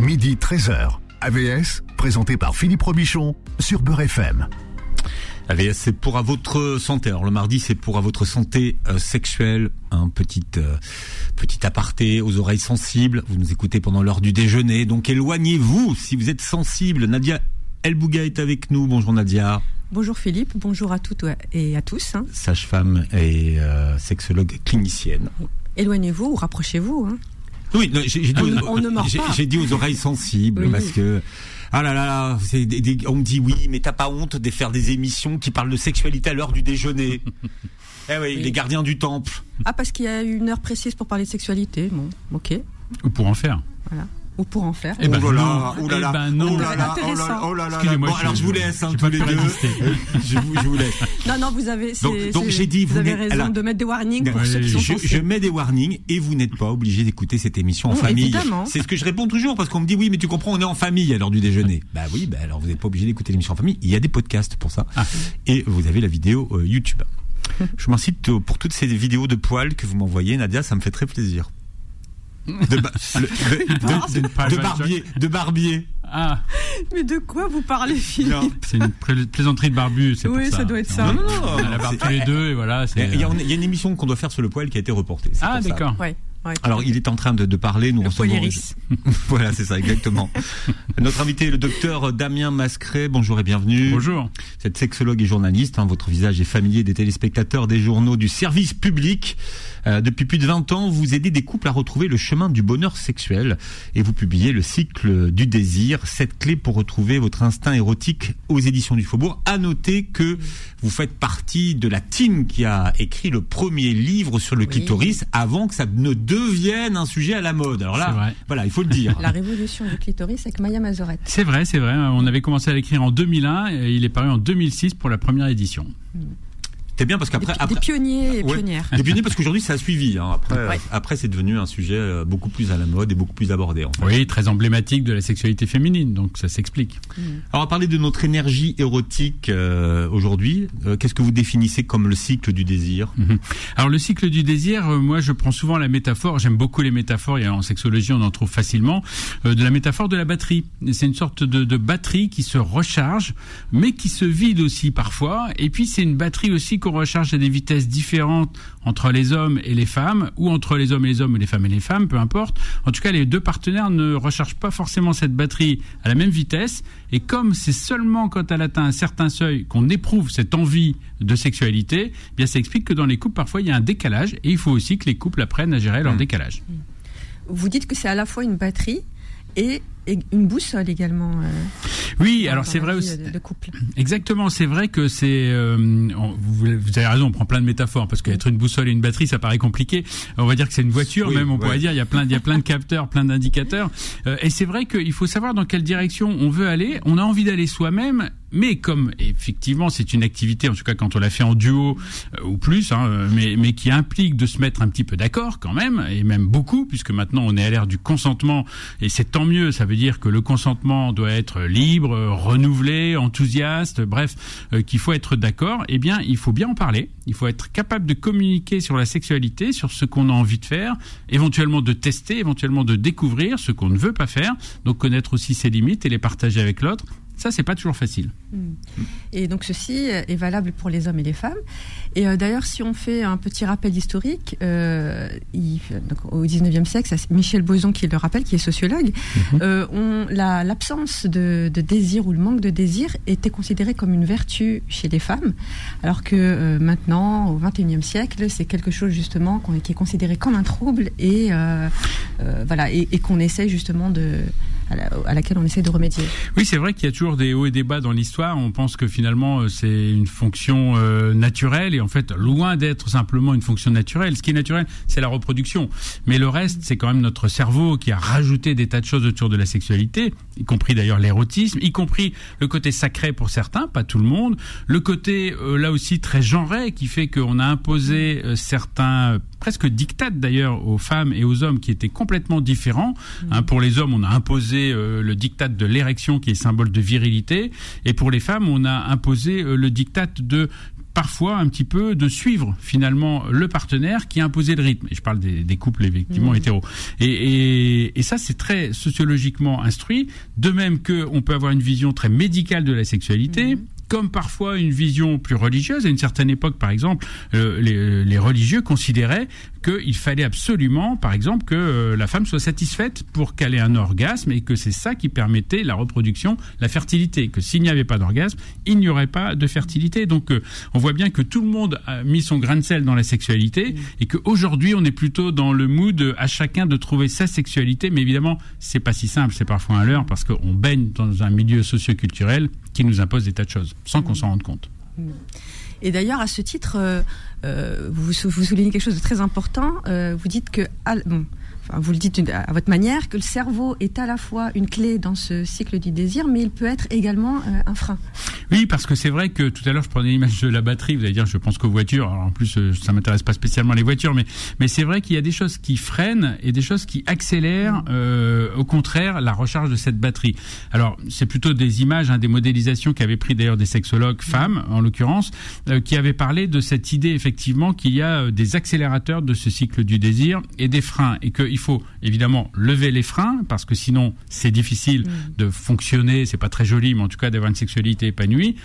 Midi 13h. AVS, présenté par Philippe Robichon sur Beurre FM. AVS, c'est pour à votre santé. Alors le mardi, c'est pour à votre santé euh, sexuelle. Un petit euh, petit aparté aux oreilles sensibles. Vous nous écoutez pendant l'heure du déjeuner, donc éloignez-vous si vous êtes sensible. Nadia Elbouga est avec nous. Bonjour Nadia. Bonjour Philippe, bonjour à toutes et à tous. hein. Sage-femme et euh, sexologue clinicienne. Éloignez-vous ou rapprochez-vous. hein. Oui, non, j'ai j'ai dit, aux- on ne mord j'ai- pas. j'ai dit aux oreilles sensibles Oui. parce que ah là là là, c'est des- des- on me dit oui, mais t'as pas honte de faire des émissions qui parlent de sexualité à l'heure du déjeuner. eh oui, Oui. les gardiens du temple. Ah, parce qu'il y a une heure précise pour parler de sexualité. Bon, ok. Ou pour en faire. Voilà. Ou pour en faire. Eh ben oh là là, non. oh là Eh là, ben non. oh là là, oh là là, oh là là. Excusez-moi, Bon, je- alors je vous laisse, hein, tous pas les deux. je, vous, je vous laisse. Non, non, vous avez. Donc- donc j'ai dit, vous avez n'êtes- raison alors- de mettre des warnings pour Ouais, ceux qui sont Je, je mets des warnings et vous n'êtes pas obligé d'écouter cette émission en Non, famille. C'est ce que je réponds toujours parce qu'on me dit oui mais tu comprends on est en famille à l'heure du déjeuner. Bah oui bah alors vous n'êtes pas obligé d'écouter l'émission en famille. Il y a des podcasts pour ça Ah. et vous avez la vidéo euh, YouTube. Je m'incite euh, pour toutes ces vidéos de poils que vous m'envoyez Nadia ça me fait très plaisir. De, ba- le- de- de- de- Pile de Van barbier de barbier. Ah, Mais de quoi vous parlez, Philippe Non. c'est une pla- plaisanterie de barbu, c'est Oui, pour ça. ça doit être ça. Non, non, On a la barbe tous les deux et voilà. c'est- Il y, a, il y a une émission qu'on doit faire sur le poil qui a été reportée. Ah, d'accord. Ouais. ouais. Alors, il est en train de, de parler. Nous Le recevons. voilà, c'est ça, exactement. Notre invité est le docteur Damien Mascret. Bonjour et bienvenue. Bonjour. Vous êtes sexologue et journaliste. hein. votre visage est familier des téléspectateurs des journaux du service public. Euh, depuis plus de 20 ans, vous aidez des couples à retrouver le chemin du bonheur sexuel et vous publiez le cycle du désir, cette clé pour retrouver votre instinct érotique aux éditions du Faubourg. À noter que vous faites partie de la team qui a écrit le premier livre sur le Oui. clitoris avant que ça ne devienne un sujet à la mode. Alors là, voilà, il faut le dire. La révolution du clitoris avec Maya Mazorette. C'est vrai, c'est vrai. On avait commencé à l'écrire en 2001 et il est paru en 2006 pour la première édition. C'est bien parce qu'après, des après, pionniers et Ouais. pionnières. Des pionniers parce qu'aujourd'hui ça a suivi. hein. Après, Ouais. euh, après c'est devenu un sujet euh, beaucoup plus à la mode et beaucoup plus abordé. En fait. Oui, très emblématique de la sexualité féminine, donc ça s'explique. Alors on va parler de notre énergie érotique euh, aujourd'hui. Euh, Qu'est-ce que vous définissez comme le cycle du désir? Mhm. Alors le cycle du désir, euh, moi je prends souvent la métaphore, j'aime beaucoup les métaphores, et en sexologie on en trouve facilement, euh, de la métaphore de la batterie. C'est une sorte de, de batterie qui se recharge, mais qui se vide aussi parfois. Et puis c'est une batterie aussi qu'on recharge à des vitesses différentes entre les hommes et les femmes, ou entre les hommes et les hommes, ou les femmes et les femmes, peu importe. En tout cas, les deux partenaires ne rechargent pas forcément cette batterie à la même vitesse. Et comme c'est seulement quand elle atteint un certain seuil qu'on éprouve cette envie de sexualité, eh bien ça explique que dans les couples, parfois, il y a un décalage. Et il faut aussi que les couples apprennent à gérer leur Mm. décalage. Vous dites que c'est à la fois une batterie et une boussole également. euh, Oui, alors c'est vrai aussi. De, de couple. Exactement, c'est vrai que c'est. euh, vous, avez raison, on prend plein de métaphores parce qu'être une boussole et une batterie, ça paraît compliqué. On va dire que c'est une voiture, Oui, même on ouais. pourrait dire. Il y a plein, il y a plein de capteurs, plein d'indicateurs. Euh, et c'est vrai qu'il faut savoir dans quelle direction on veut aller. On a envie d'aller soi-même, mais comme effectivement c'est une activité, en tout cas quand on la fait en duo euh, ou plus, hein, mais, mais qui implique de se mettre un petit peu d'accord quand même, et même beaucoup, puisque maintenant on est à l'ère du consentement, et c'est tant mieux. Ça veut dire que le consentement doit être libre, renouvelé, enthousiaste, bref, euh, qu'il faut être d'accord. Eh bien, il faut bien en parler. Il faut être capable de communiquer sur la sexualité, sur ce qu'on a envie de faire, éventuellement de tester, éventuellement de découvrir ce qu'on ne veut pas faire. Donc connaître aussi ses limites et les partager avec l'autre. Ça, c'est pas toujours facile. Et donc ceci est valable pour les hommes et les femmes. Et euh, d'ailleurs, si on fait un petit rappel historique, euh, il- donc, au 19e siècle, c'est Michel Boson qui le rappelle, qui est sociologue, euh, on- la- l'absence de, de désir ou le manque de désir était considéré comme une vertu chez les femmes, alors que euh, maintenant, au 21e siècle, c'est quelque chose justement qui est considéré comme un trouble et euh, euh, voilà et, et qu'on essaie justement de à, la- à laquelle on essaie de remédier. Oui, c'est vrai qu'il y a toujours des hauts et des bas dans l'histoire. On pense que finalement euh, c'est une fonction euh, naturelle et en fait loin d'être simplement une fonction naturelle. Ce qui est naturel, c'est la reproduction. Mais le reste, c'est quand même notre cerveau qui a rajouté des tas de choses autour de la sexualité, y compris d'ailleurs l'érotisme, y compris le côté sacré pour certains, pas tout le monde, le côté euh, là aussi très genré qui fait qu'on a imposé euh, certains presque dictates d'ailleurs aux femmes et aux hommes qui étaient complètement différents. Hein, pour les hommes, on a imposé euh, le diktat de l'érection qui est symbole de virilité, et pour les femmes, on a imposé euh, le diktat de parfois un petit peu de suivre finalement le partenaire qui a imposé le rythme. Et je parle des, couples effectivement mmh. hétéros. Et, et, ça, c'est très sociologiquement instruit. De même que on peut avoir une vision très médicale de la sexualité. Mmh comme parfois une vision plus religieuse. À une certaine époque, par exemple, euh, les, religieux considéraient qu'il fallait absolument, par exemple, que euh, la femme soit satisfaite pour qu'elle ait un orgasme et que c'est ça qui permettait la reproduction, la fertilité. Que s'il n'y avait pas d'orgasme, il n'y aurait pas de fertilité. Donc, euh, on voit bien que tout le monde a mis son grain de sel dans la sexualité et qu'aujourd'hui, on est plutôt dans le mood à chacun de trouver sa sexualité. Mais évidemment, c'est pas si simple. C'est parfois un leurre parce qu'on baigne dans un milieu socioculturel qui nous impose des tas de choses sans qu'on s'en rende compte. Et d'ailleurs, à ce titre, euh, euh, vous, vous, soulignez quelque chose de très important. Euh, vous dites que, bon, vous le dites à votre manière, que le cerveau est à la fois une clé dans ce cycle du désir, mais il peut être également euh, un frein. Oui, parce que c'est vrai que tout à l'heure, je prenais l'image de la batterie. Vous allez dire, je pense qu'aux voitures. Alors en plus, euh, ça m'intéresse pas spécialement les voitures, mais c'est vrai qu'il y a des choses qui freinent et des choses qui accélèrent, euh, au contraire, la recharge de cette batterie. Alors c'est plutôt des images, hein, des modélisations qu'avaient pris d'ailleurs des sexologues femmes, en l'occurrence, qui avaient parlé de cette idée effectivement qu'il y a des accélérateurs de ce cycle du désir et des freins, et qu'il il faut évidemment lever les freins parce que sinon c'est difficile mm. de fonctionner, c'est pas très joli, mais en tout cas d'avoir une sexualité épanouie.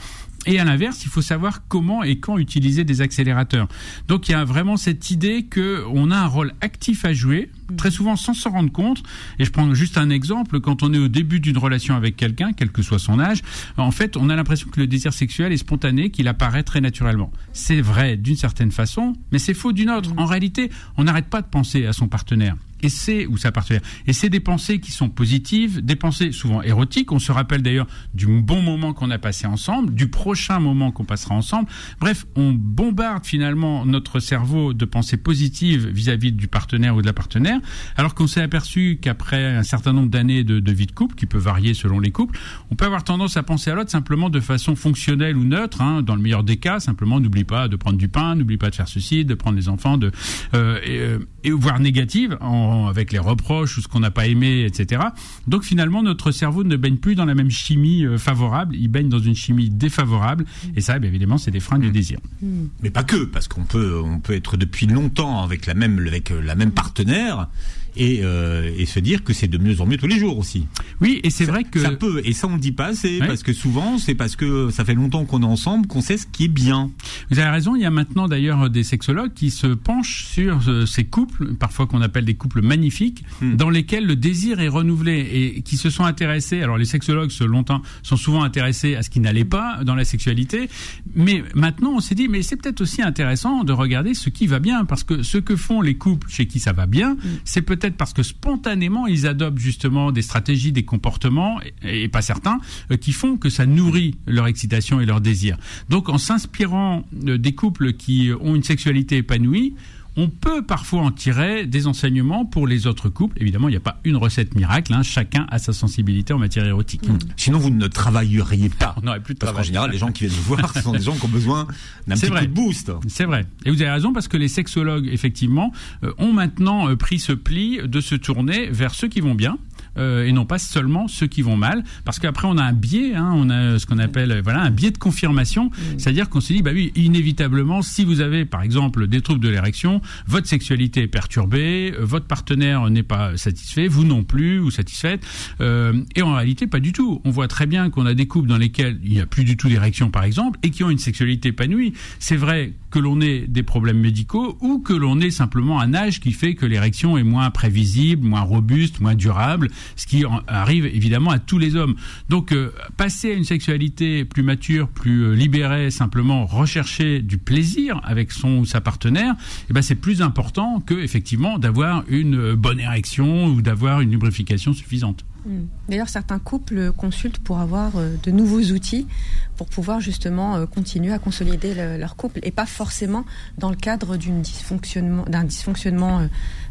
Et à l'inverse, il faut savoir comment et quand utiliser des accélérateurs. Donc il y a vraiment cette idée que on a un rôle actif à jouer, mm. très souvent sans s'en rendre compte. Et je prends juste un exemple, quand on est au début d'une relation avec quelqu'un, quel que soit son âge, en fait, on a l'impression que le désir sexuel est spontané, qu'il apparaît très naturellement. C'est vrai d'une certaine façon, mais c'est faux d'une autre. Mm. En réalité, on n'arrête pas de penser à son partenaire et c'est ou sa partenaire. Et c'est des pensées qui sont positives, des pensées souvent érotiques. On se rappelle d'ailleurs du bon moment qu'on a passé ensemble, du prochain moment qu'on passera ensemble. Bref, on bombarde finalement notre cerveau de pensées positives vis-à-vis du partenaire ou de la partenaire, alors qu'on s'est aperçu qu'après un certain nombre d'années de, vie de couple, qui peut varier selon les couples, on peut avoir tendance à penser à l'autre simplement de façon fonctionnelle ou neutre. Hein, dans le meilleur des cas, simplement n'oublie pas de prendre du pain, n'oublie pas de faire ceci, de prendre les enfants, de euh, euh, et voire négative en avec les reproches ou ce qu'on n'a pas aimé, etc. Donc finalement, notre cerveau ne baigne plus dans la même chimie euh, favorable, il baigne dans une chimie défavorable. Et ça, bien évidemment, c'est des freins du mm. désir. Mm. Mais pas que, parce qu'on peut, on peut être depuis longtemps avec la même, avec la même partenaire et, euh, et se dire que c'est de mieux en mieux tous les jours aussi. Oui, et c'est vrai que ça peut et ça on le dit pas, c'est parce que souvent c'est parce que ça fait longtemps qu'on est ensemble qu'on sait ce qui est bien. Vous avez raison, il y a maintenant d'ailleurs des sexologues qui se penchent sur euh, ces couples, parfois qu'on appelle des couples magnifiques, hmm. dans lesquels le désir est renouvelé et qui se sont intéressés. Alors les sexologues se longtemps sont souvent intéressés à ce qui n'allait pas dans la sexualité, mais maintenant on s'est dit mais c'est peut-être aussi intéressant de regarder ce qui va bien parce que ce que font les couples chez qui ça va bien, hmm. c'est peut-être parce que spontanément, ils adoptent justement des stratégies, des comportements, et, pas certains, euh, qui font que ça nourrit leur excitation et leur désir. Donc en s'inspirant euh, des couples qui ont une sexualité épanouie, on peut parfois en tirer des enseignements pour les autres couples. Évidemment, il n'y a pas une recette miracle. Hein. Chacun a sa sensibilité en matière érotique. Mmh. Sinon, vous ne travailleriez pas. On n'aurait plus de travail. Parce qu'en général, les gens qui viennent vous voir, ce sont des gens qui ont besoin d'un petit coup de boost. C'est vrai. Et vous avez raison parce que les sexologues, effectivement, euh, ont maintenant euh, pris ce pli de se tourner vers ceux qui vont bien euh, et non pas seulement ceux qui vont mal, parce qu'après on a un biais, hein, on a ce qu'on appelle voilà un biais de confirmation, c'est-à-dire qu'on se dit bah oui inévitablement si vous avez par exemple des troubles de l'érection, votre sexualité est perturbée, euh, votre partenaire n'est pas satisfait, vous non plus ou satisfaite, euh, et en réalité pas du tout. On voit très bien qu'on a des couples dans lesquels il n'y a plus du tout d'érection par exemple et qui ont une sexualité épanouie. C'est vrai que l'on ait des problèmes médicaux ou que l'on ait simplement un âge qui fait que l'érection est moins prévisible, moins robuste, moins durable, ce qui arrive évidemment à tous les hommes. Donc euh, passer à une sexualité plus mature, plus euh, libérée, simplement rechercher du plaisir avec son ou sa partenaire, eh ben c'est plus important que effectivement d'avoir une bonne érection ou d'avoir une lubrification suffisante. Hmm. D'ailleurs, certains couples consultent pour avoir euh, de nouveaux outils pour pouvoir justement euh, continuer à consolider leur couple et pas forcément dans le cadre d'une dysfonctionnement, d'un dysfonctionnement.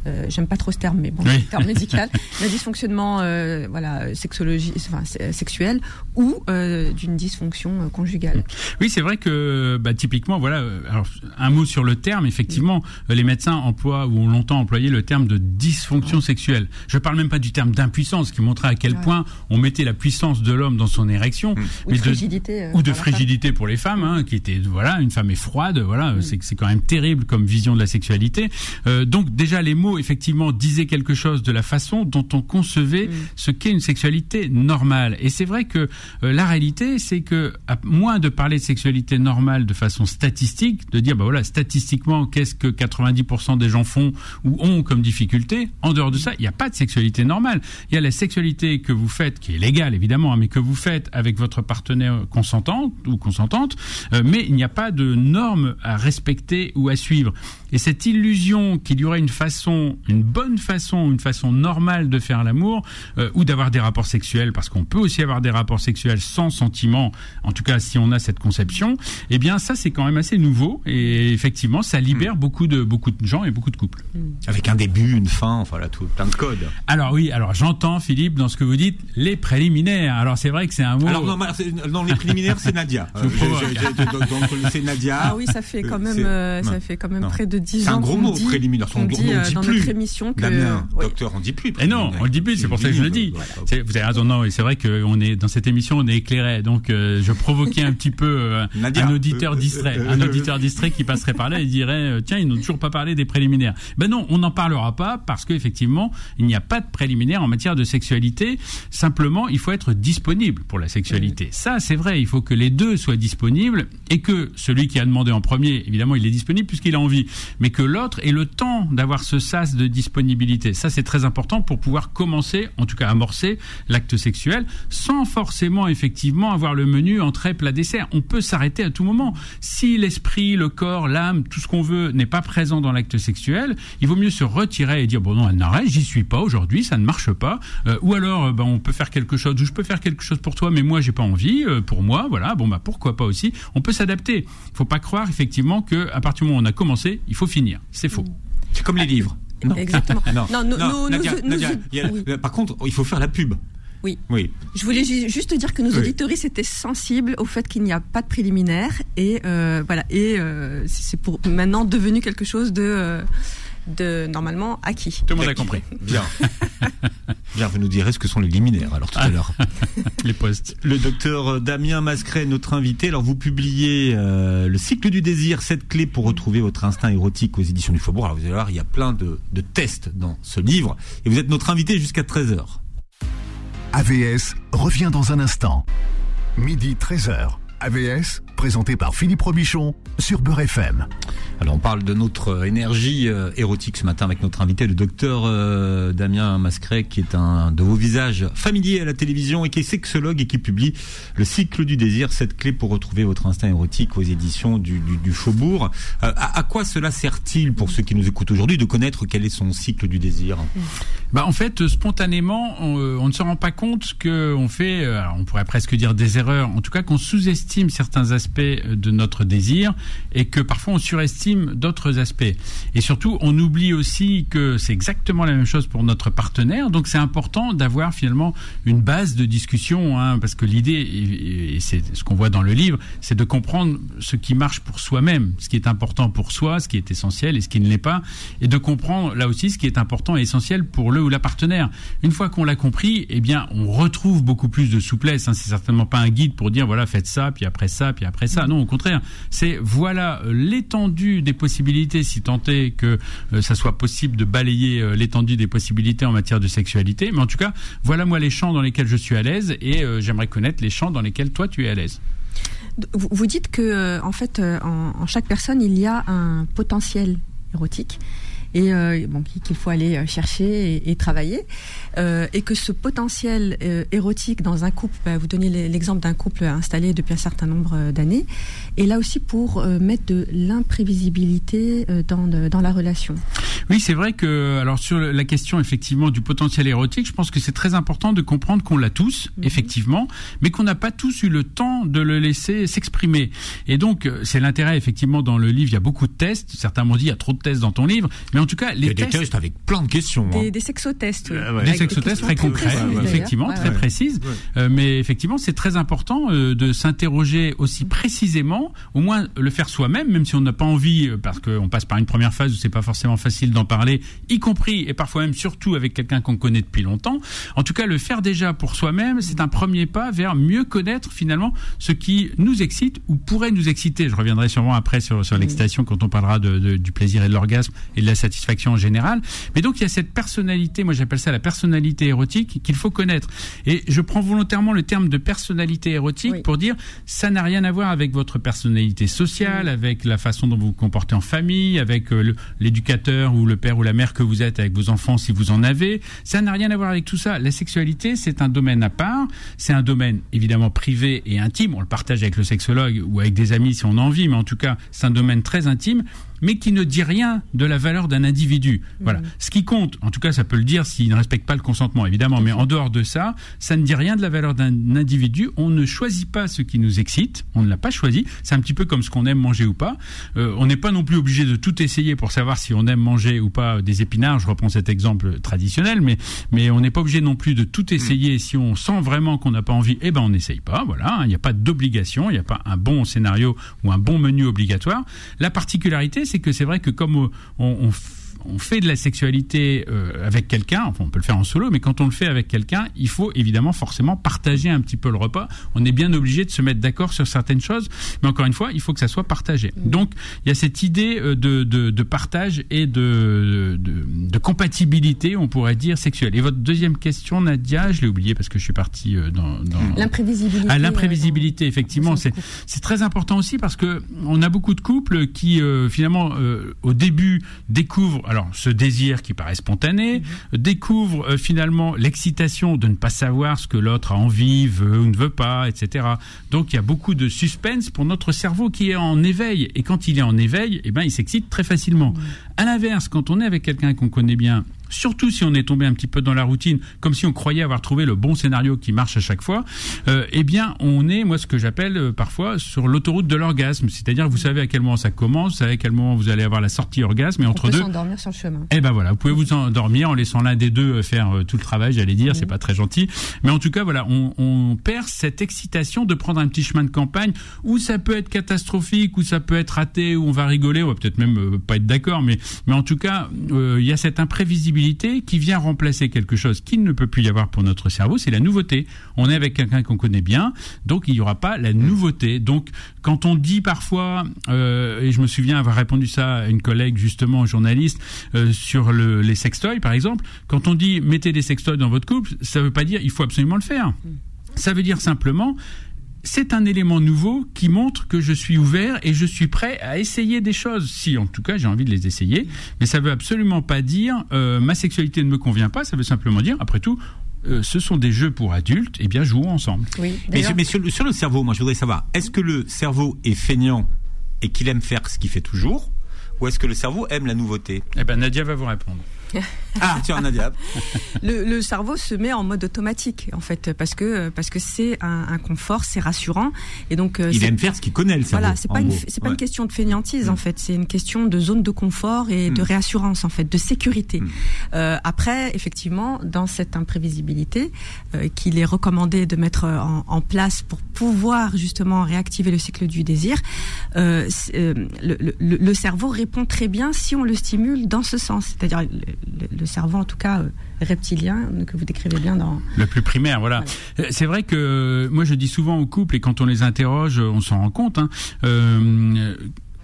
Euh, j'aime pas trop ce terme, mais bon, terme médical, d'un dysfonctionnement euh, voilà, sexologie, enfin, sexuel ou d'une dysfonction conjugale. Oui, c'est vrai que bah, typiquement, voilà, alors, un mot sur le terme. Effectivement, les médecins emploient ou ont longtemps employé le terme de dysfonction sexuelle. Je parle même pas du terme d'impuissance, qui à quel Ouais. point on mettait la puissance de l'homme dans son érection, Ou de frigidité. euh, ou de frigidité pour les femmes, hein, qui était voilà, une femme est froide, voilà, c'est c'est quand même terrible comme vision de la sexualité. Euh, donc déjà les mots effectivement disaient quelque chose de la façon dont on concevait ce qu'est une sexualité normale. Et c'est vrai que euh, la réalité, c'est que à moins de parler de sexualité normale de façon statistique, de dire bah voilà statistiquement qu'est-ce que 90% des gens font ou ont comme difficulté, en dehors de ça, il n'y a pas de sexualité normale. Il y a la sexualité que vous faites, qui est légale évidemment, hein, mais que vous faites avec votre partenaire consentant ou consentante, euh, mais il n'y a pas de normes à respecter ou à suivre. Et cette illusion qu'il y aurait une façon, une bonne façon, une façon normale de faire l'amour euh, ou d'avoir des rapports sexuels, parce qu'on peut aussi avoir des rapports sexuels sans sentiment, en tout cas si on a cette conception, eh bien ça c'est quand même assez nouveau et effectivement ça libère beaucoup de beaucoup de gens et beaucoup de couples. Avec un début, une fin, enfin là, tout, plein de codes. Alors oui, alors j'entends Philippe dans ce que vous dites les préliminaires. Alors c'est vrai que c'est un mot. Alors, non, mais c'est- dans les préliminaires, c'est Nadia. Donc, c'est Nadia. Ah oui, ça fait quand Euh, même, euh, non. ça fait quand même Non. près de 10 C'est un gros mot, dit- préliminaire. qu'on On dit dit euh, dans plus. notre émission que. Damien, oui. docteur, on dit plus. Et non, on le dit plus, c'est pour ça que je le dis. C'est- Vous avez raison, non, et c'est vrai qu'on est dans cette émission, on est éclairé, donc euh, je provoquais un petit peu euh, Nadia. un auditeur Euh, distrait, euh, un euh, auditeur distrait qui passerait par là et dirait euh, tiens ils n'ont toujours pas parlé des préliminaires. Ben non, on n'en parlera pas parce qu'effectivement il n'y a pas de préliminaires en matière de sexualité. Simplement, il faut être disponible pour la sexualité. Ça, c'est vrai, il faut que les deux soient disponibles et que celui qui a demandé en premier, évidemment, il est disponible puisqu'il a envie, mais que l'autre ait le temps d'avoir ce sas de disponibilité. Ça, c'est très important pour pouvoir commencer, en tout cas amorcer l'acte sexuel, sans forcément effectivement avoir le menu entrée plat dessert. On peut s'arrêter à tout moment. Si l'esprit, le corps, l'âme, tout ce qu'on veut n'est pas présent dans l'acte sexuel, il vaut mieux se retirer et dire bon non, n'arrête, j'y suis pas aujourd'hui, ça ne marche pas. Euh, ou alors, euh, ben, on peut faire quelque chose, ou je peux faire quelque chose pour toi, mais moi j'ai pas envie. euh, pour moi, voilà, bon bah pourquoi pas aussi. On peut s'adapter. Faut pas croire effectivement que à partir du moment où on a commencé, il faut finir. C'est faux. C'est comme les livres. Non. Exactement. Non, Non, nous- nous- Nadia, nous- Nadia, nous- il y a- oui. Par contre, il faut faire la pub. Oui. Oui. Je voulais ju- juste dire que nos auditoristes étaient sensibles au fait qu'il n'y a pas de préliminaire et euh, voilà et euh, c'est pour maintenant devenu quelque chose de euh, de normalement acquis. Tout le monde a compris. Bien. Bien, vous nous direz ce que sont les liminaires, alors tout à l'heure. Les postes. Le docteur Damien Mascret, notre invité. Alors, vous publiez euh, Le cycle du désir, cette clé pour retrouver votre instinct érotique aux éditions du Faubourg. Alors, vous allez voir, il y a plein de, de tests dans ce livre. Et vous êtes notre invité jusqu'à 13h. AVS revient dans un instant. Midi 13h. AVS, présenté par Philippe Robichon sur Beurre FM. Alors on parle de notre énergie euh, érotique ce matin avec notre invité, le docteur euh, Damien Mascret, qui est un de vos visages familiers à la télévision et qui est sexologue et qui publie le cycle du désir, cette clé pour retrouver votre instinct érotique aux éditions du, du, du Faubourg. Euh, à, à quoi cela sert-il pour ceux qui nous écoutent aujourd'hui de connaître quel est son cycle du désir? Bah en fait, euh, spontanément, on, euh, on ne se rend pas compte que on fait, euh, on pourrait presque dire des erreurs, en tout cas qu'on sous-estime certains aspects euh, de notre désir et que parfois on surestime d'autres aspects. Et surtout, on oublie aussi que c'est exactement la même chose pour notre partenaire. Donc c'est important d'avoir finalement une base de discussion, hein, parce que l'idée, et c'est ce qu'on voit dans le livre, c'est de comprendre ce qui marche pour soi-même, ce qui est important pour soi, ce qui est essentiel et ce qui ne l'est pas, et de comprendre là aussi ce qui est important et essentiel pour le ou la partenaire. Une fois qu'on l'a compris, eh bien, on retrouve beaucoup plus de souplesse. Hein. C'est certainement pas un guide pour dire voilà faites ça, puis après ça, puis après ça. Non, au contraire, c'est voilà euh, l'étendue des possibilités, si tant est que euh, ça soit possible de balayer euh, l'étendue des possibilités en matière de sexualité. Mais en tout cas, voilà moi les champs dans lesquels je suis à l'aise et j'aimerais connaître les champs dans lesquels toi tu es à l'aise. Vous, dites que en fait en chaque personne il y a un potentiel érotique et euh, bon, qu'il faut aller euh, chercher et, et travailler, euh, et que ce potentiel érotique dans un couple, bah, vous donnez l'e- l'exemple d'un couple installé depuis un certain nombre d'années, est là aussi pour mettre de l'imprévisibilité dans, dans la relation. Oui, c'est vrai que alors sur la question effectivement du potentiel érotique, je pense que c'est très important de comprendre qu'on l'a tous Mhm. effectivement, mais qu'on n'a pas tous eu le temps de le laisser s'exprimer. Et donc c'est l'intérêt effectivement dans le livre, il y a beaucoup de tests. Certains m'ont dit il y a trop de tests dans ton livre, mais en tout cas, les des tests, avec plein de questions. Des, hein. des sexotests. Des sexotests très concrets, effectivement, très précises. mais effectivement, c'est très important de s'interroger aussi précisément, au moins le faire soi-même, même si on n'a pas envie, parce qu'on passe par une première phase où c'est pas forcément facile d'en parler, y compris et parfois même surtout avec quelqu'un qu'on connaît depuis longtemps. En tout cas, le faire déjà pour soi-même, c'est un premier pas vers mieux connaître finalement ce qui nous excite ou pourrait nous exciter. Je reviendrai sûrement après sur, sur l'excitation quand on parlera de, du plaisir et de l'orgasme et de la satisfaction en général. Mais donc il y a cette personnalité, moi j'appelle ça la personnalité érotique qu'il faut connaître. Et je prends volontairement le terme de personnalité érotique pour dire ça n'a rien à voir avec votre personnalité sociale, avec la façon dont vous vous comportez en famille, avec euh, l'éducateur ou le père ou la mère que vous êtes avec vos enfants si vous en avez. Ça n'a rien à voir avec tout ça. La sexualité, c'est un domaine à part. C'est un domaine évidemment privé et intime. On le partage avec le sexologue ou avec des amis si on a envie, mais en tout cas, c'est un domaine très intime mais qui ne dit rien de la valeur d'un individu. Voilà. Mmh. Ce qui compte, en tout cas, ça peut le dire s'il ne respecte pas le consentement, évidemment, mais en dehors de ça, ça ne dit rien de la valeur d'un individu. On ne choisit pas ce qui nous excite, on ne l'a pas choisi. C'est un petit peu comme ce qu'on aime manger ou pas. Euh, on n'est pas non plus obligé de tout essayer pour savoir si on aime manger ou pas des épinards. Je reprends cet exemple traditionnel, mais mais on n'est pas obligé non plus de tout essayer. Si on sent vraiment qu'on n'a pas envie, eh ben on n'essaye pas. Voilà, il n'y a pas d'obligation, il n'y a pas un bon scénario ou un bon menu obligatoire. La particularité, c'est que c'est vrai que comme on, on fait de la sexualité euh, avec quelqu'un, enfin on peut le faire en solo, mais quand on le fait avec quelqu'un, il faut évidemment forcément partager un petit peu le repas. On est bien obligé de se mettre d'accord sur certaines choses, mais encore une fois, il faut que ça soit partagé. Mm. Donc il y a cette idée euh, de, de, de partage et de, de, de, compatibilité, on pourrait dire, sexuelle. Et votre deuxième question, Nadia, je l'ai oublié parce que je suis parti euh, dans... dans... L'imprévisibilité. Ah, l'imprévisibilité, effectivement, c'est très important aussi parce que on a beaucoup de couples qui finalement au début découvrent alors ce désir qui paraît spontané, mhm. découvre euh, finalement l'excitation de ne pas savoir ce que l'autre a envie, veut ou ne veut pas, etc. Donc il y a beaucoup de suspense pour notre cerveau qui est en éveil. Et quand il est en éveil, eh ben, il s'excite très facilement. Mhm. À l'inverse, quand on est avec quelqu'un qu'on connaît bien, surtout si on est tombé un petit peu dans la routine, comme si on croyait avoir trouvé le bon scénario qui marche à chaque fois, euh, eh bien, on est, moi, ce que j'appelle euh, parfois sur l'autoroute de l'orgasme. C'est-à-dire, vous savez à quel moment ça commence, vous savez à quel moment vous allez avoir la sortie orgasme, et entre on peut deux. s'endormir sur le chemin. Eh ben voilà, vous pouvez vous endormir en laissant l'un des deux euh, faire euh, tout le travail, j'allais dire, c'est pas très gentil. Mais en tout cas, voilà, on, on perd cette excitation de prendre un petit chemin de campagne où ça peut être catastrophique, où ça peut être raté, où on va rigoler, on va peut-être même pas être d'accord, mais, mais en tout cas, il y a cette imprévisibilité qui vient remplacer quelque chose qu'il ne peut plus y avoir pour notre cerveau, c'est la nouveauté. On est avec quelqu'un qu'on connaît bien, donc il n'y aura pas la nouveauté. Donc quand on dit parfois, euh, et je me souviens avoir répondu ça à une collègue justement journaliste euh, sur le, les sextoys par exemple, quand on dit mettez des sextoys dans votre couple, ça ne veut pas dire il faut absolument le faire. Ça veut dire simplement c'est un élément nouveau qui montre que je suis ouvert et je suis prêt à essayer des choses. Si, en tout cas, j'ai envie de les essayer. Mais ça veut absolument pas dire euh, ma sexualité ne me convient pas. Ça veut simplement dire, après tout, euh, ce sont des jeux pour adultes. Et eh bien, jouons ensemble. Oui, mais, mais sur, sur, le cerveau, moi, je voudrais savoir, est-ce que le cerveau est feignant et qu'il aime faire ce qu'il fait toujours, ou est-ce que le cerveau aime la nouveauté? Eh ben, Nadia va vous répondre. Ah, tiens, Nadia. le, le, cerveau se met en mode automatique, en fait, parce que parce que c'est un, un, confort, c'est rassurant, et donc euh, il aime faire ce qu'il connaît, le cerveau. Voilà, c'est pas une, c'est pas une question de fainéantise, en mm. fait, c'est une question de zone de confort et de mm. réassurance, en fait, de sécurité. Mm. Euh, après, effectivement, dans cette imprévisibilité, euh, qu'il est recommandé de mettre en, en, place pour pouvoir justement réactiver le cycle du désir, euh le, le, le, cerveau répond très bien si on le stimule dans ce sens, c'est-à-dire le, cerveau, en tout cas euh, reptilien, que vous décrivez bien dans... Le plus primaire, voilà. Euh, c'est vrai que euh, moi je dis souvent aux couples, et quand on les interroge, on s'en rend compte, hein,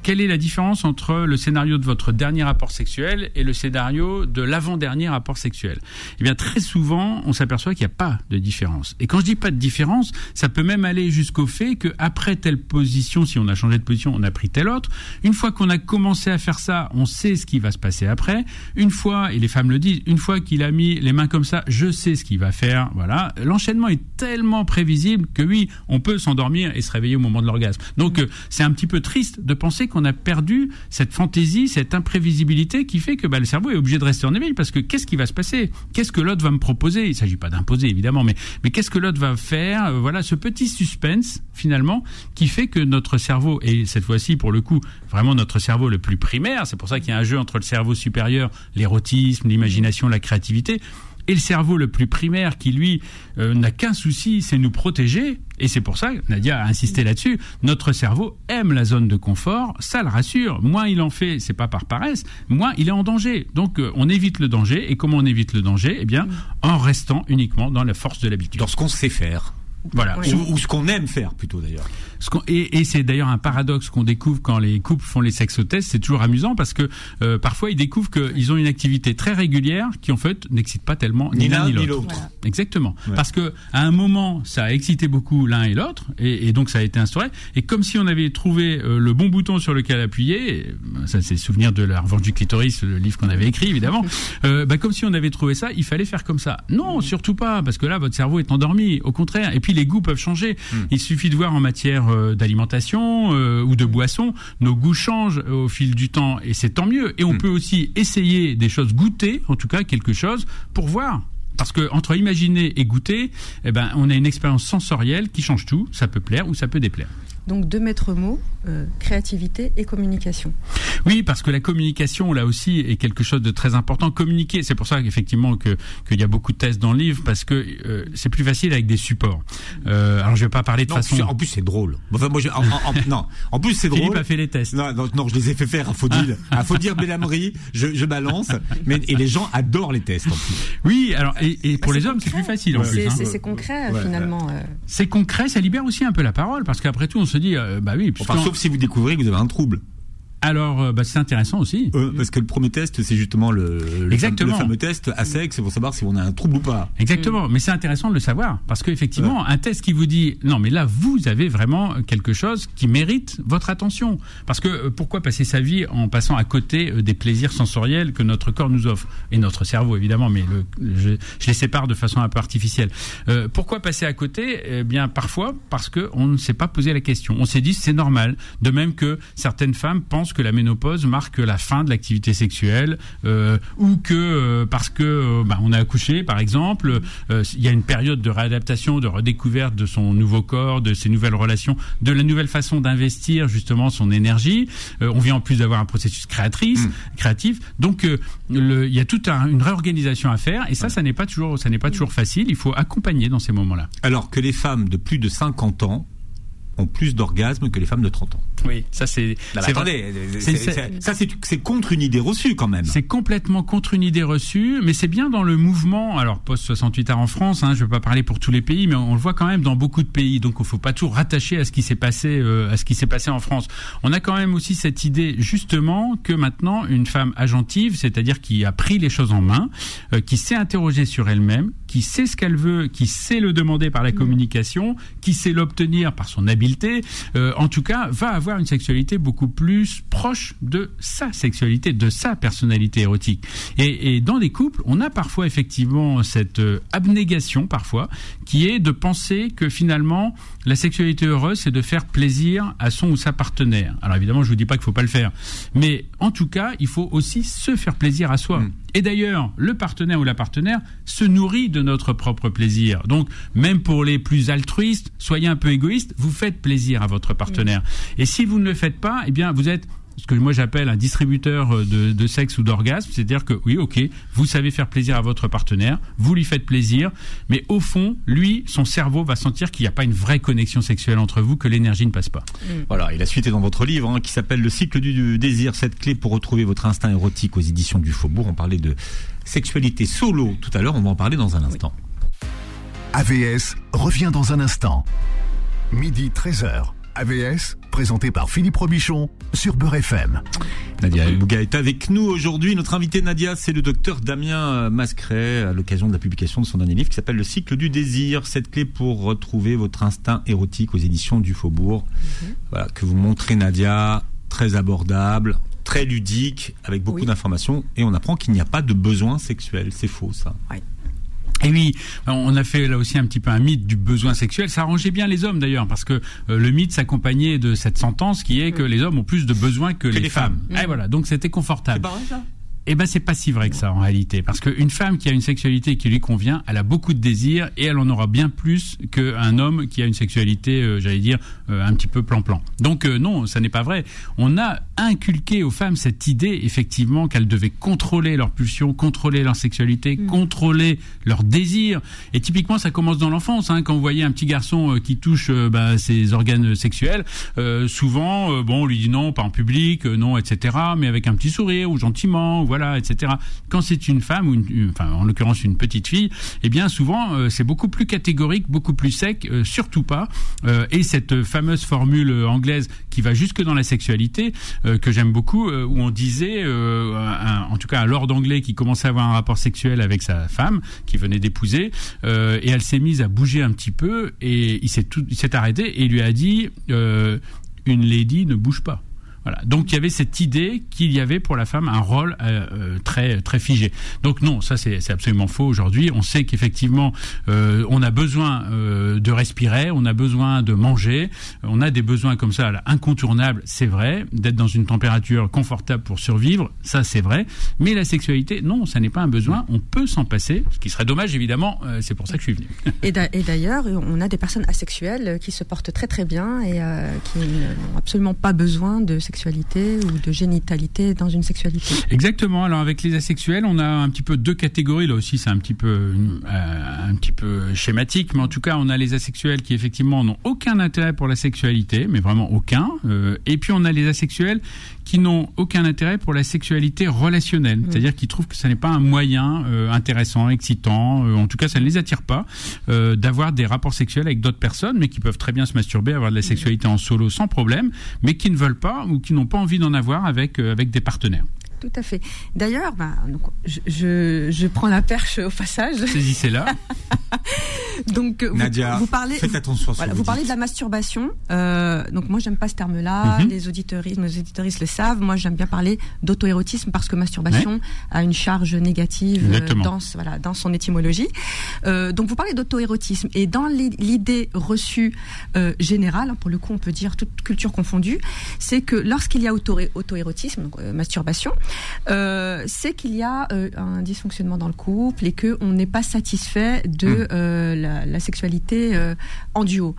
quelle est la différence entre le scénario de votre dernier rapport sexuel et le scénario de l'avant-dernier rapport sexuel? Eh bien, très souvent, on s'aperçoit qu'il n'y a pas de différence. Et quand je dis pas de différence, ça peut même aller jusqu'au fait que après telle position, si on a changé de position, on a pris telle autre. Une fois qu'on a commencé à faire ça, on sait ce qui va se passer après. Une fois, et les femmes le disent, une fois qu'il a mis les mains comme ça, je sais ce qu'il va faire. Voilà. L'enchaînement est tellement prévisible que oui, on peut s'endormir et se réveiller au moment de l'orgasme. Donc, euh, c'est un petit peu triste de penser qu'on a perdu cette fantaisie, cette imprévisibilité qui fait que bah, le cerveau est obligé de rester en éveil parce que qu'est-ce qui va se passer? Qu'est-ce que l'autre va me proposer? Il s'agit pas d'imposer évidemment, mais mais qu'est-ce que l'autre va faire? Euh, Voilà, ce petit suspense finalement qui fait que notre cerveau et cette fois-ci pour le coup vraiment notre cerveau le plus primaire, c'est pour ça qu'il y a un jeu entre le cerveau supérieur, l'érotisme, l'imagination, la créativité et le cerveau le plus primaire qui lui euh, n'a qu'un souci, c'est nous protéger. Et c'est pour ça, Nadia a insisté là-dessus, notre cerveau aime la zone de confort, ça le rassure. Moins il en fait, c'est pas par paresse, moins il est en danger. Donc euh, on évite le danger. Et comment on évite le danger? Eh bien, en restant uniquement dans la force de l'habitude. Dans ce qu'on sait faire. Voilà. Ou, ou ce qu'on aime faire plutôt d'ailleurs. Et, et c'est d'ailleurs un paradoxe qu'on découvre quand les couples font les sexotests. C'est toujours amusant parce que euh, parfois ils découvrent qu'ils ont une activité très régulière qui en fait n'excite pas tellement ni, l'un ni l'autre. Exactement. Parce que à un moment ça a excité beaucoup l'un et l'autre et, et, donc ça a été instauré. Et comme si on avait trouvé euh, le bon bouton sur lequel appuyer, ça c'est souvenir de la revanche du clitoris, le livre qu'on avait écrit évidemment. Euh, bah, comme si on avait trouvé ça, il fallait faire comme ça. Non, surtout pas parce que là votre cerveau est endormi. Au contraire. Et puis les goûts peuvent changer. Hmm. Il suffit de voir en matière euh, d'alimentation euh, ou de boisson, nos goûts changent au fil du temps et c'est tant mieux. Et on hmm. peut aussi essayer des choses, goûter en tout cas quelque chose pour voir parce que entre imaginer et goûter, eh ben, on a une expérience sensorielle qui change tout. Ça peut plaire ou ça peut déplaire. Donc deux maîtres mots, euh, créativité et communication. Oui, parce que la communication, là aussi, est quelque chose de très important. Communiquer, c'est pour ça qu'effectivement que qu'il y a beaucoup de tests dans le livre, parce que euh, c'est plus facile avec des supports. Euh, alors je vais pas parler de façon. En plus, c'est drôle. Enfin, moi, je, en, en, non. En plus, c'est drôle. Philippe a fait les tests. Non, non, non, je les ai fait faire à Faudil, à Faudil Bellamerie. Je, je balance, mais et les gens adorent les tests. En plus. Oui, alors et, et pour les hommes, c'est plus facile. en plus. Hein. C'est concret finalement. C'est concret, ça libère aussi un peu la parole, parce qu'après tout, on se dit, euh, bah oui. Enfin, sauf si vous découvrez que vous avez un trouble. Alors, euh, bah, c'est intéressant aussi. Euh, parce que le premier test, c'est justement le, le, Exactement. fameux test à sexe, c'est pour savoir si on a un trouble ou pas. Exactement. Mais c'est intéressant de le savoir. Parce qu'effectivement, un test qui vous dit, non, mais là, vous avez vraiment quelque chose qui mérite votre attention. Parce que euh, pourquoi passer sa vie en passant à côté des plaisirs sensoriels que notre corps nous offre? Et notre cerveau, évidemment, mais le, je, je, les sépare de façon un peu artificielle. Euh, pourquoi passer à côté? Eh bien, parfois, parce qu'on ne s'est pas posé la question. On s'est dit, c'est normal. De même que certaines femmes pensent que la ménopause marque la fin de l'activité sexuelle euh, ou que euh, parce que euh, bah, on a accouché par exemple, euh, il y a une période de réadaptation, de redécouverte de son nouveau corps, de ses nouvelles relations, de la nouvelle façon d'investir justement son énergie. on vient en plus d'avoir un processus créatrice, mmh. créatif. Donc le, il y a toute un, une réorganisation à faire et ça, ça n'est pas toujours, ça n'est pas toujours facile. Il faut accompagner dans ces moments-là. Alors que les femmes de plus de 50 ans ont plus d'orgasmes que les femmes de 30 ans. Oui, ça c'est. attendez, ça c'est contre une idée reçue quand même. C'est complètement contre une idée reçue, mais c'est bien dans le mouvement. Alors post 68 heures en France, hein, je ne vais pas parler pour tous les pays, mais on, le voit quand même dans beaucoup de pays. Donc il ne faut pas tout rattacher à ce qui s'est passé, euh, à ce qui s'est passé en France. On a quand même aussi cette idée justement que maintenant une femme agentive, c'est-à-dire qui a pris les choses en main, euh, qui s'est interrogée sur elle-même, qui sait ce qu'elle veut, qui sait le demander par la communication, qui sait l'obtenir par son habileté, euh, en tout cas va avoir une sexualité beaucoup plus proche de sa sexualité, de sa personnalité érotique. Et, et dans des couples, on a parfois effectivement cette euh, abnégation parfois qui est de penser que finalement la sexualité heureuse c'est de faire plaisir à son ou sa partenaire. Alors évidemment, je vous dis pas qu'il faut pas le faire, mais en tout cas, il faut aussi se faire plaisir à soi. Mm. Et d'ailleurs, le partenaire ou la partenaire se nourrit de notre propre plaisir. Donc, même pour les plus altruistes, soyez un peu égoïste, vous faites plaisir à votre partenaire. Et si vous ne le faites pas, eh bien, vous êtes ce que moi j'appelle un distributeur euh, de, de sexe ou d'orgasme, c'est-à-dire que oui, ok, vous savez faire plaisir à votre partenaire, vous lui faites plaisir, mais au fond, lui, son cerveau va sentir qu'il n'y a pas une vraie connexion sexuelle entre vous, que l'énergie ne passe pas. Mm. Voilà, et la suite est dans votre livre hein, qui s'appelle Le cycle du, du désir, cette clé pour retrouver votre instinct érotique aux éditions du Faubourg. On parlait de sexualité solo tout à l'heure, on va en parler dans un instant. Oui. AVS revient dans un instant. Midi 13h. AVS, présenté par Philippe Robichon sur Beurre FM. Nadia Bouga est avec nous aujourd'hui. Notre invité Nadia, c'est le docteur Damien Mascret, à l'occasion de la publication de son dernier livre qui s'appelle Le cycle du désir, cette clé pour retrouver votre instinct érotique aux éditions du Faubourg. -hmm. Voilà, que vous montrez Nadia, très abordable, très ludique, avec beaucoup oui. d'informations, et on apprend qu'il n'y a pas de besoin sexuel. C'est faux ça. Oui. Et oui, on a fait là aussi un petit peu un mythe du besoin sexuel. Ça arrangeait bien les hommes d'ailleurs, parce que euh, le mythe s'accompagnait de cette sentence qui est que les hommes ont plus de besoins que, les, femmes. Et voilà, donc c'était confortable. C'est pas vrai ça? Eh ben c'est pas si vrai que ça en réalité, parce qu'une femme qui a une sexualité qui lui convient, elle a beaucoup de désirs et elle en aura bien plus qu'un homme qui a une sexualité, euh, j'allais dire, euh, un petit peu plan-plan. Donc euh, non, ça n'est pas vrai. On a inculqué aux femmes cette idée effectivement qu'elles devaient contrôler leurs pulsions, contrôler leur sexualité, contrôler leurs désirs. Et typiquement, ça commence dans l'enfance. Hein, quand vous voyez un petit garçon qui touche bah, ses organes sexuels, souvent, bon, on lui dit non, pas en public, non, etc. Mais avec un petit sourire ou gentiment, voilà, etc. Quand c'est une femme ou une, en l'occurrence une petite fille, eh bien, souvent, euh, c'est beaucoup plus catégorique, beaucoup plus sec, euh, surtout pas. Euh, et cette fameuse formule anglaise qui va jusque dans la sexualité, que j'aime beaucoup, où on disait, en tout cas un lord anglais qui commençait à avoir un rapport sexuel avec sa femme, qui venait d'épouser, et elle s'est mise à bouger un petit peu, et il s'est arrêté et lui a dit, une lady ne bouge pas. Voilà. Donc il y avait cette idée qu'il y avait pour la femme un rôle euh, euh, très très figé. Donc non, ça c'est absolument faux aujourd'hui. On sait qu'effectivement euh, on a besoin de respirer, on a besoin de manger, on a des besoins comme ça incontournables, c'est vrai, d'être dans une température confortable pour survivre, ça c'est vrai. Mais la sexualité, non, ça n'est pas un besoin. On peut s'en passer, ce qui serait dommage évidemment. c'est pour ça que je suis venu. Et d'a- et d'ailleurs, on a des personnes asexuelles qui se portent très très bien et qui n'ont absolument pas besoin de sexualité ou de génitalité dans une sexualité. Exactement. Alors avec les asexuels, on a un petit peu deux catégories. Là aussi, c'est un petit peu euh, un petit peu schématique, mais en tout cas, on a les asexuels qui effectivement n'ont aucun intérêt pour la sexualité, mais vraiment aucun. Euh, et puis on a les asexuels qui n'ont aucun intérêt pour la sexualité relationnelle, c'est-à-dire qui trouvent que ce n'est pas un moyen euh, intéressant, excitant, en tout cas ça ne les attire pas d'avoir des rapports sexuels avec d'autres personnes, mais qui peuvent très bien se masturber, avoir de la sexualité en solo sans problème, mais qui ne veulent pas ou qui n'ont pas envie d'en avoir avec euh, des partenaires. Tout à fait. D'ailleurs, bah, donc, je, je, je prends la perche au passage. Saisissez-la. Donc, vous, Nadia, vous parlez, faites attention Voilà, vous vous parlez de la masturbation. Euh, donc moi j'aime pas ce terme-là. Mhm. Les auditeuristes, nos auditeuristes le savent. Moi j'aime bien parler d'auto-érotisme parce que masturbation a une charge négative euh, dans ce- voilà dans son étymologie. Euh, donc vous parlez d'auto-érotisme et dans l'i- l'idée reçue euh, générale, hein, pour le coup on peut dire toute culture confondue, c'est que lorsqu'il y a auto- auto-érotisme, donc euh, masturbation, euh, c'est qu'il y a euh, un dysfonctionnement dans le couple et que on n'est pas satisfait de Hmm. euh, la, la sexualité euh, en duo.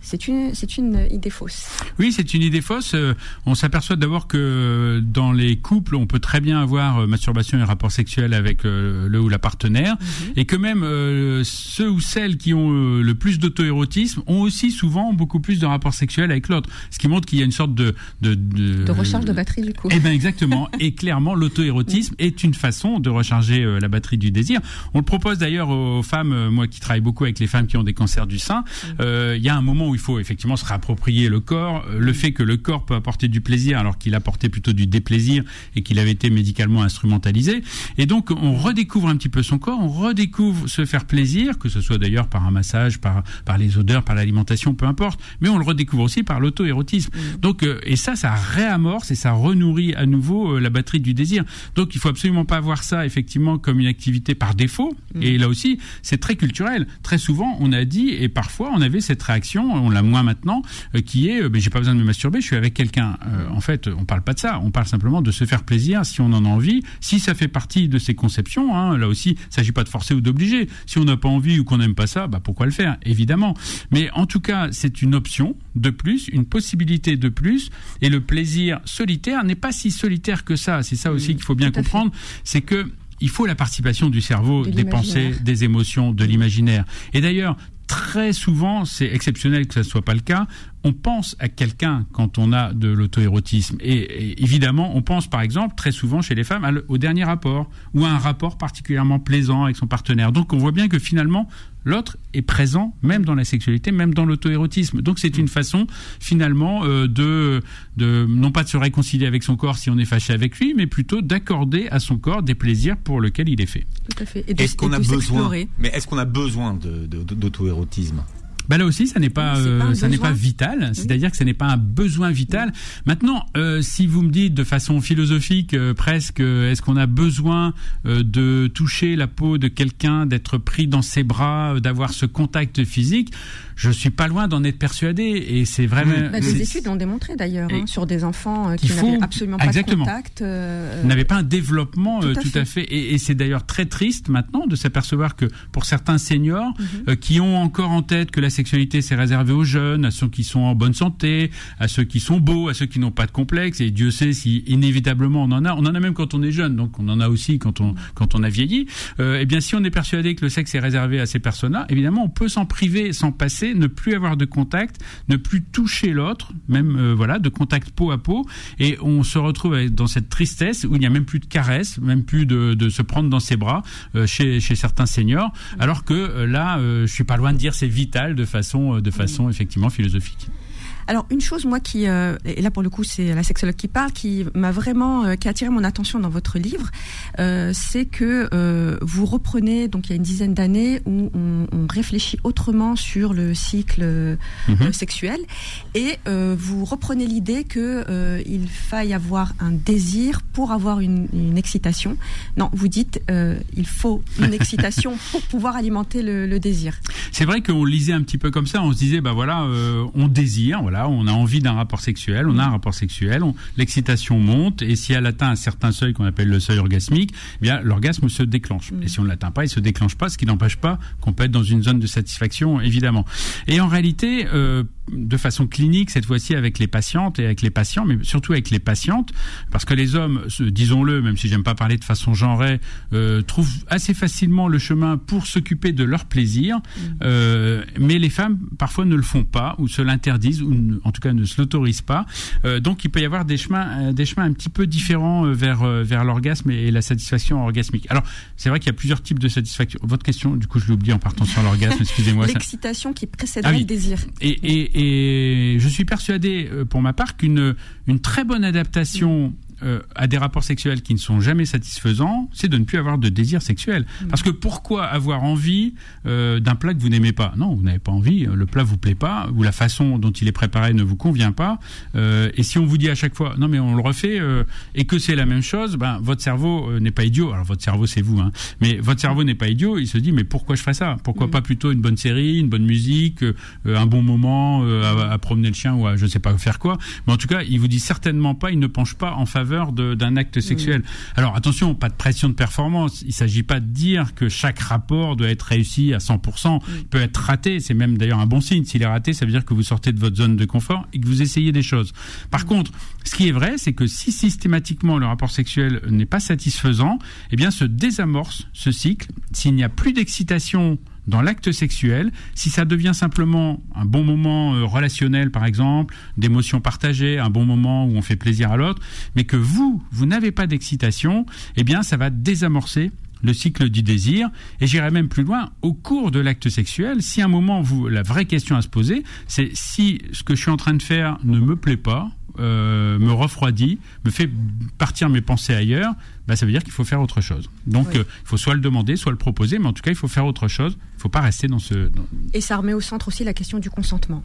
C'est une, c'est une idée fausse. Oui, c'est une idée fausse. Euh, on s'aperçoit d'abord que dans les couples, on peut très bien avoir euh, masturbation et rapport sexuel avec euh, le ou la partenaire, et que même euh, ceux ou celles qui ont euh, le plus d'auto-érotisme ont aussi souvent beaucoup plus de rapports sexuels avec l'autre, ce qui montre qu'il y a une sorte de de, de, De recharge de batterie du coup. Eh ben exactement. Et clairement, l'auto-érotisme est une façon de recharger euh, la batterie du désir. On le propose d'ailleurs aux femmes. euh, moi, qui travaille beaucoup avec les femmes qui ont des cancers du sein, euh, il y a un moment où il faut effectivement se réapproprier le corps, euh, le fait que le corps peut apporter du plaisir alors qu'il apportait plutôt du déplaisir et qu'il avait été médicalement instrumentalisé. Et donc, on redécouvre un petit peu son corps, on redécouvre se faire plaisir, que ce soit d'ailleurs par un massage, par par les odeurs, par l'alimentation, peu importe. Mais on le redécouvre aussi par l'auto-érotisme. Donc, euh, et ça, ça réamorce et ça renourrit à nouveau euh, la batterie du désir. Donc, il faut absolument pas voir ça effectivement comme une activité par défaut. Et là aussi, c'est très culturel. Très souvent, on a dit et parfois on avait cette réaction, on l'a moins maintenant, euh, qui est, euh, ben, j'ai pas besoin de me masturber, je suis avec quelqu'un. Euh, en fait, on parle pas de ça. On parle simplement de se faire plaisir si on en a envie, si ça fait partie de ses conceptions. Hein, là aussi, il s'agit pas de forcer ou d'obliger. Si on n'a pas envie ou qu'on n'aime pas ça, bah pourquoi le faire? Évidemment. Mais en tout cas, c'est une option de plus, une possibilité de plus. Et le plaisir solitaire n'est pas si solitaire que ça. C'est ça aussi qu'il faut bien comprendre. C'est que il faut la participation du cerveau, De des pensées, des émotions, de l'imaginaire. Et d'ailleurs, très souvent, c'est exceptionnel que ça ne soit pas le cas, on pense à quelqu'un quand on a de l'auto-érotisme. Et, et évidemment, on pense par exemple très souvent chez les femmes à le- au dernier rapport ou à un rapport particulièrement plaisant avec son partenaire. Donc on voit bien que finalement, l'autre est présent même dans la sexualité, même dans l'auto-érotisme. Donc c'est une façon finalement euh, de, de non pas de se réconcilier avec son corps si on est fâché avec lui, mais plutôt d'accorder à son corps des plaisirs pour lesquels il est fait. Tout à fait. Et de- Est-ce qu'on a de besoin. Mais est-ce qu'on a besoin de, de- de- d'auto-érotisme? Bah là aussi, ça n'est pas, euh, ça n'est pas vital. C'est-à-dire que ce n'est pas un besoin vital. Maintenant, euh, si vous me dites de façon philosophique, euh, presque, est-ce qu'on a besoin euh, de toucher la peau de quelqu'un, d'être pris dans ses bras, euh, d'avoir ce contact physique? Je suis pas loin d'en être persuadé. Et c'est vraiment. Bah, c'est- des études l'ont démontré d'ailleurs, hein, sur des enfants euh, qui n'avaient absolument pas Exactement. de contact. euh, n'avait pas un développement euh, Tout à tout à fait. fait. Et, et c'est d'ailleurs très triste maintenant de s'apercevoir que pour certains seniors Mhm. euh, qui ont encore en tête que la sexualité c'est réservé aux jeunes, à ceux qui sont en bonne santé, à ceux qui sont beaux, à ceux qui n'ont pas de complexe, et Dieu sait si inévitablement on en a, on en a même quand on est jeune, donc on en a aussi quand on quand on a vieilli. Euh, eh bien, si on est persuadé que le sexe est réservé à ces personnes-là, évidemment, on peut s'en priver, s'en passer, ne plus avoir de contact, ne plus toucher l'autre, même euh, voilà, de contact peau à peau, et on se retrouve dans cette tristesse où il n'y a même plus de caresses, même plus de, de se prendre dans ses bras euh, chez, chez certains seniors, alors que euh, là, je suis pas loin de dire c'est vital de façon de façon effectivement philosophique. Alors une chose moi qui euh, et là pour le coup c'est la sexologue qui parle qui m'a vraiment euh, qui a attiré mon attention dans votre livre euh, c'est que vous reprenez donc il y a une dizaine d'années où on, on réfléchit autrement sur le cycle Mhm. sexuel et vous reprenez l'idée que il faille avoir un désir pour avoir une, une excitation non vous dites il faut une excitation pour pouvoir alimenter le, le désir C'est vrai qu'on lisait un petit peu comme ça. On se disait, bah voilà, on désire, voilà, on a envie d'un rapport sexuel, on a un rapport sexuel, on- l'excitation monte, et si elle atteint un certain seuil qu'on appelle le seuil orgasmique, eh bien l'orgasme se déclenche. Et si on ne l'atteint pas, il se déclenche pas, ce qui n'empêche pas qu'on peut être dans une zone de satisfaction, évidemment. Et en réalité, euh, de façon clinique, cette fois-ci avec les patientes et avec les patients, mais surtout avec les patientes, parce que les hommes, disons-le, même si j'aime pas parler de façon genrée, euh, trouvent assez facilement le chemin pour s'occuper de leur plaisir, euh, mais les femmes parfois ne le font pas ou se l'interdisent ou ne- en tout cas ne se l'autorisent pas. Euh, donc il peut y avoir des chemins, des chemins un petit peu différents vers vers l'orgasme et, et la satisfaction orgasmique. Alors c'est vrai qu'il y a plusieurs types de satisfaction. Votre question, du coup, je l'ai oublié en partant sur l'orgasme. Excusez-moi. l'excitation qui précéderait Ah oui. le désir et, et, et je suis persuadé, euh, pour ma part, qu'une une très bonne adaptation euh, à des rapports sexuels qui ne sont jamais satisfaisants, c'est de ne plus avoir de désir sexuel. Parce que pourquoi avoir envie euh, d'un plat que vous n'aimez pas? Non, vous n'avez pas envie, euh, le plat vous plaît pas, ou la façon dont il est préparé ne vous convient pas. Euh, et si on vous dit à chaque fois, non mais on le refait, et que c'est la même chose, ben votre cerveau n'est pas idiot. Alors votre cerveau c'est vous, hein, mais votre cerveau n'est pas idiot. Il se dit mais pourquoi je ferais ça? Pourquoi pas plutôt une bonne série, une bonne musique, un bon moment à, à promener le chien ou à je sais pas faire quoi? Mais en tout cas, il vous dit certainement pas, il ne penche pas en faveur d'un acte sexuel. Alors attention, pas de pression de performance. Il s'agit pas de dire que chaque rapport doit être réussi à 100%. Il peut être raté. C'est même d'ailleurs un bon signe. S'il est raté, ça veut dire que vous sortez de votre zone de confort et que vous essayez des choses. Par contre, ce qui est vrai, c'est que si systématiquement le rapport sexuel n'est pas satisfaisant, eh bien se désamorce ce cycle. S'il n'y a plus d'excitation dans l'acte sexuel, si ça devient simplement un bon moment euh, relationnel par exemple, d'émotions partagées, un bon moment où on fait plaisir à l'autre, mais que vous, vous n'avez pas d'excitation, eh bien ça va désamorcer le cycle du désir. Et j'irai même plus loin au cours de l'acte sexuel si à un moment vous la vraie question à se poser c'est si ce que je suis en train de faire ne me plaît pas euh, me refroidit me fait partir mes pensées ailleurs bah, ça veut dire qu'il faut faire autre chose donc Oui. euh, il faut soit le demander soit le proposer mais en tout cas il faut faire autre chose il faut pas rester dans ce dans- Et ça remet au centre aussi la question du consentement.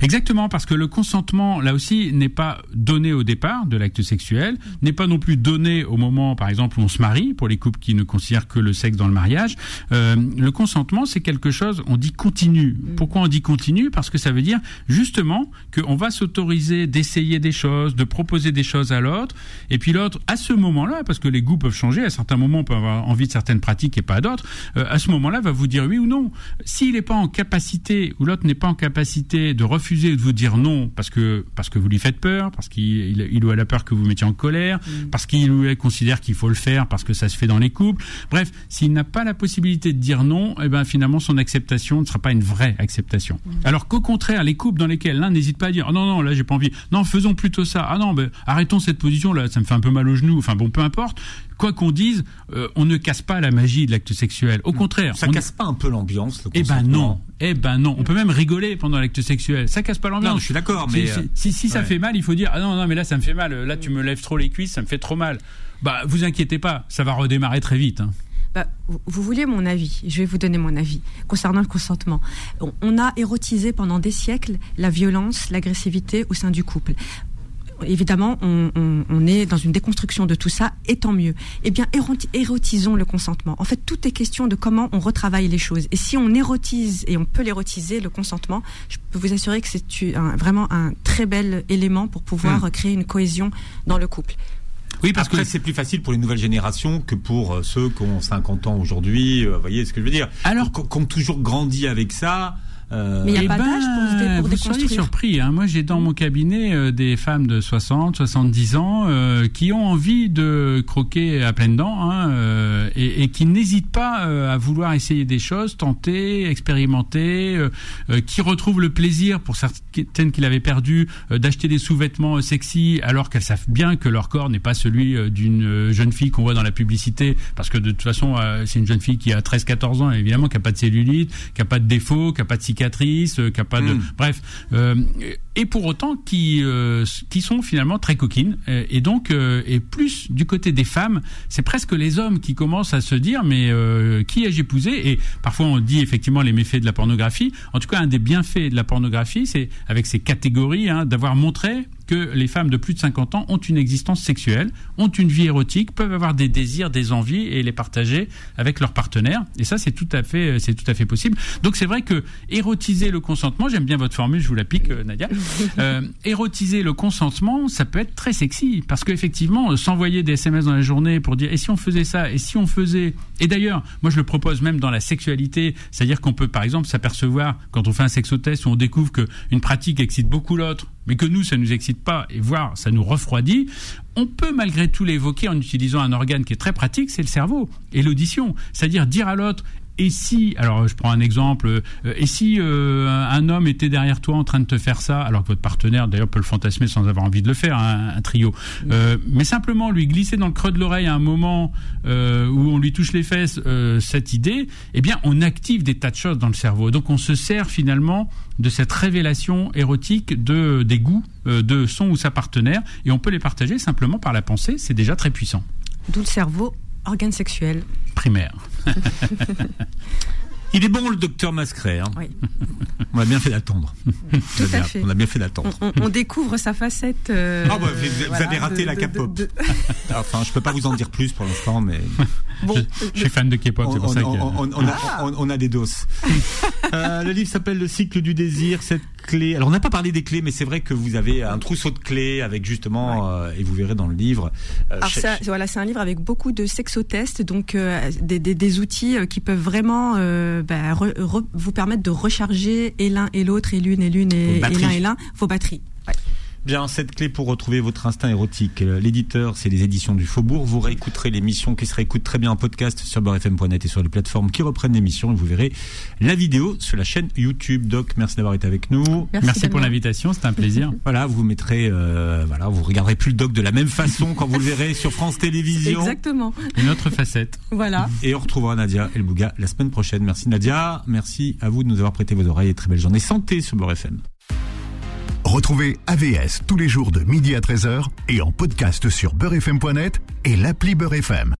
Exactement, parce que le consentement, là aussi, n'est pas donné au départ de l'acte sexuel, n'est pas non plus donné au moment, par exemple, où on se marie, pour les couples qui ne considèrent que le sexe dans le mariage. Euh, le consentement, c'est quelque chose, on dit continu. Pourquoi on dit continu? Parce que ça veut dire justement qu'on va s'autoriser d'essayer des choses, de proposer des choses à l'autre, et puis l'autre, à ce moment-là, parce que les goûts peuvent changer, à certains moments, on peut avoir envie de certaines pratiques et pas d'autres, euh, à ce moment-là, va vous dire oui ou non. S'il n'est pas en capacité, ou l'autre n'est pas en capacité de refuser ou de vous dire non parce que, parce que vous lui faites peur, parce qu'il il, il ou elle a peur que vous mettiez en colère, parce qu'il ou elle considère qu'il faut le faire parce que ça se fait dans les couples. Bref, s'il n'a pas la possibilité de dire non, eh ben finalement son acceptation ne sera pas une vraie acceptation. Alors qu'au contraire, les couples dans lesquels l'un n'hésite pas à dire oh non non là j'ai pas envie, non faisons plutôt ça, ah non ben arrêtons cette position là, ça me fait un peu mal au genou, enfin bon peu importe. Quoi qu'on dise, euh, on ne casse pas la magie de l'acte sexuel. Au contraire, Ça on- casse pas un peu l'ambiance le eh ben non, eh ben non. On peut même rigoler pendant l'acte sexuel. Ça casse pas l'ambiance. Non, je suis d'accord, Si- mais, si, euh, si, si ça fait mal, il faut dire ah non non mais là ça me fait mal. Là tu me lèves trop les cuisses, ça me fait trop mal. Bah vous inquiétez pas, ça va redémarrer très vite. hein. bah, vous, vouliez mon avis, je vais vous donner mon avis concernant le consentement. on a érotisé pendant des siècles la violence, l'agressivité au sein du couple évidemment, on, est dans une déconstruction de tout ça, et tant mieux. Eh bien, érotisons le consentement. En fait, tout est question de comment on retravaille les choses. Et si on érotise, et on peut l'érotiser, le consentement, je peux vous assurer que c'est vraiment un très bel élément pour pouvoir hmm. créer une cohésion dans le couple. Oui, parce que c'est plus facile pour les nouvelles générations que pour euh, ceux qui ont 50 ans aujourd'hui. Euh, vous voyez ce que je veux dire Alors, qui ont toujours grandi avec ça. Euh, mais il n'y a pas d'âge pour, pour Vous soyez surpris. Hein. Moi, j'ai dans mon cabinet euh, des femmes de 60, 70 ans euh, qui ont envie de croquer à pleines dents hein, euh, et, et, qui n'hésitent pas à vouloir essayer des choses, tenter, expérimenter, qui retrouvent le plaisir pour certaines qu'il avait perdu d'acheter des sous-vêtements sexy alors qu'elles savent bien que leur corps n'est pas celui d'une jeune fille qu'on voit dans la publicité parce que de toute façon, c'est une jeune fille qui a 13-14 ans, évidemment, qui n'a pas de cellulite, qui n'a pas de défaut, qui n'a pas de cicatrices, euh, qui a pas de, hmm. bref, euh, et pour autant qui euh, qui sont finalement très coquines. Et donc, et plus du côté des femmes, c'est presque les hommes qui commencent à se dire mais qui ai-je épousé? Et parfois on dit effectivement les méfaits de la pornographie. En tout cas, un des bienfaits de la pornographie, c'est avec ces catégories hein, d'avoir montré que les femmes de plus de 50 ans ont une existence sexuelle, ont une vie érotique, peuvent avoir des désirs, des envies et les partager avec leur partenaire. Et ça, c'est tout à fait, c'est tout à fait possible. Donc c'est vrai que érotiser le consentement, j'aime bien votre formule, je vous la pique, euh, Nadia. Euh, érotiser le consentement, ça peut être très sexy parce qu'effectivement, euh, s'envoyer des SMS dans la journée pour dire et si on faisait ça, et si on faisait. Et d'ailleurs, moi je le propose même dans la sexualité, c'est-à-dire qu'on peut par exemple s'apercevoir quand on fait un sexotest où on découvre qu'une pratique excite beaucoup l'autre mais que nous, ça nous excite pas, et voire ça nous refroidit, on peut malgré tout l'évoquer en utilisant un organe qui est très pratique, c'est le cerveau et l'audition. C'est-à-dire dire à l'autre, et si, alors je prends un exemple, euh, et si euh, un homme était derrière toi en train de te faire ça, alors que votre partenaire d'ailleurs peut le fantasmer sans avoir envie de le faire, hein, un trio, euh, mais simplement lui glisser dans le creux de l'oreille à un moment où on lui touche les fesses cette idée, eh bien on active des tas de choses dans le cerveau. Donc on se sert finalement de cette révélation érotique de des goûts de son ou sa partenaire, et on peut les partager simplement par la pensée. C'est déjà très puissant. D'où le cerveau organe sexuel. Primaire. Il est bon le docteur Mascret. Hein. Oui. On a bien fait d'attendre. On a bien fait d'attendre. On, découvre sa facette. Euh, ah bah, vous, avez raté la K-pop. enfin, je peux pas vous en dire plus pour l'instant, mais. Bon, je, suis fan de K-pop, c'est pour ça on, a, des doses. Euh, le livre s'appelle Le cycle du désir. Cette clé. Alors, on n'a pas parlé des clés, mais c'est vrai que vous avez un trousseau de clés avec justement, euh, et vous verrez dans le livre. Alors ça, voilà, c'est un livre avec beaucoup de sexotests, donc des, des, outils qui peuvent vraiment bah, vous permettre de recharger et l'un et l'autre, et l'une et l'une et, l'un et l'un, vos batteries. Bien, cette clé pour retrouver votre instinct érotique. Euh, l'éditeur, c'est les éditions du Faubourg. Vous réécouterez l'émission qui se réécoute très bien en podcast sur beurrefm.net et sur les plateformes qui reprennent l'émission et vous verrez la vidéo sur la chaîne YouTube. Doc, merci d'avoir été avec nous. Merci, pour l'invitation, c'était un plaisir. voilà, vous mettrez, euh, voilà, vous regarderez plus le Doc de la même façon quand vous le verrez sur France Télévisions. Exactement. Une autre facette. Voilà. Et on retrouvera Nadia El Bouga la semaine prochaine. Merci Nadia, merci à vous de nous avoir prêté vos oreilles et très belle journée santé sur Beurre FM. Retrouvez AVS tous les jours de midi à 13h et en podcast sur beurrefm.net et l'appli Beurrefm.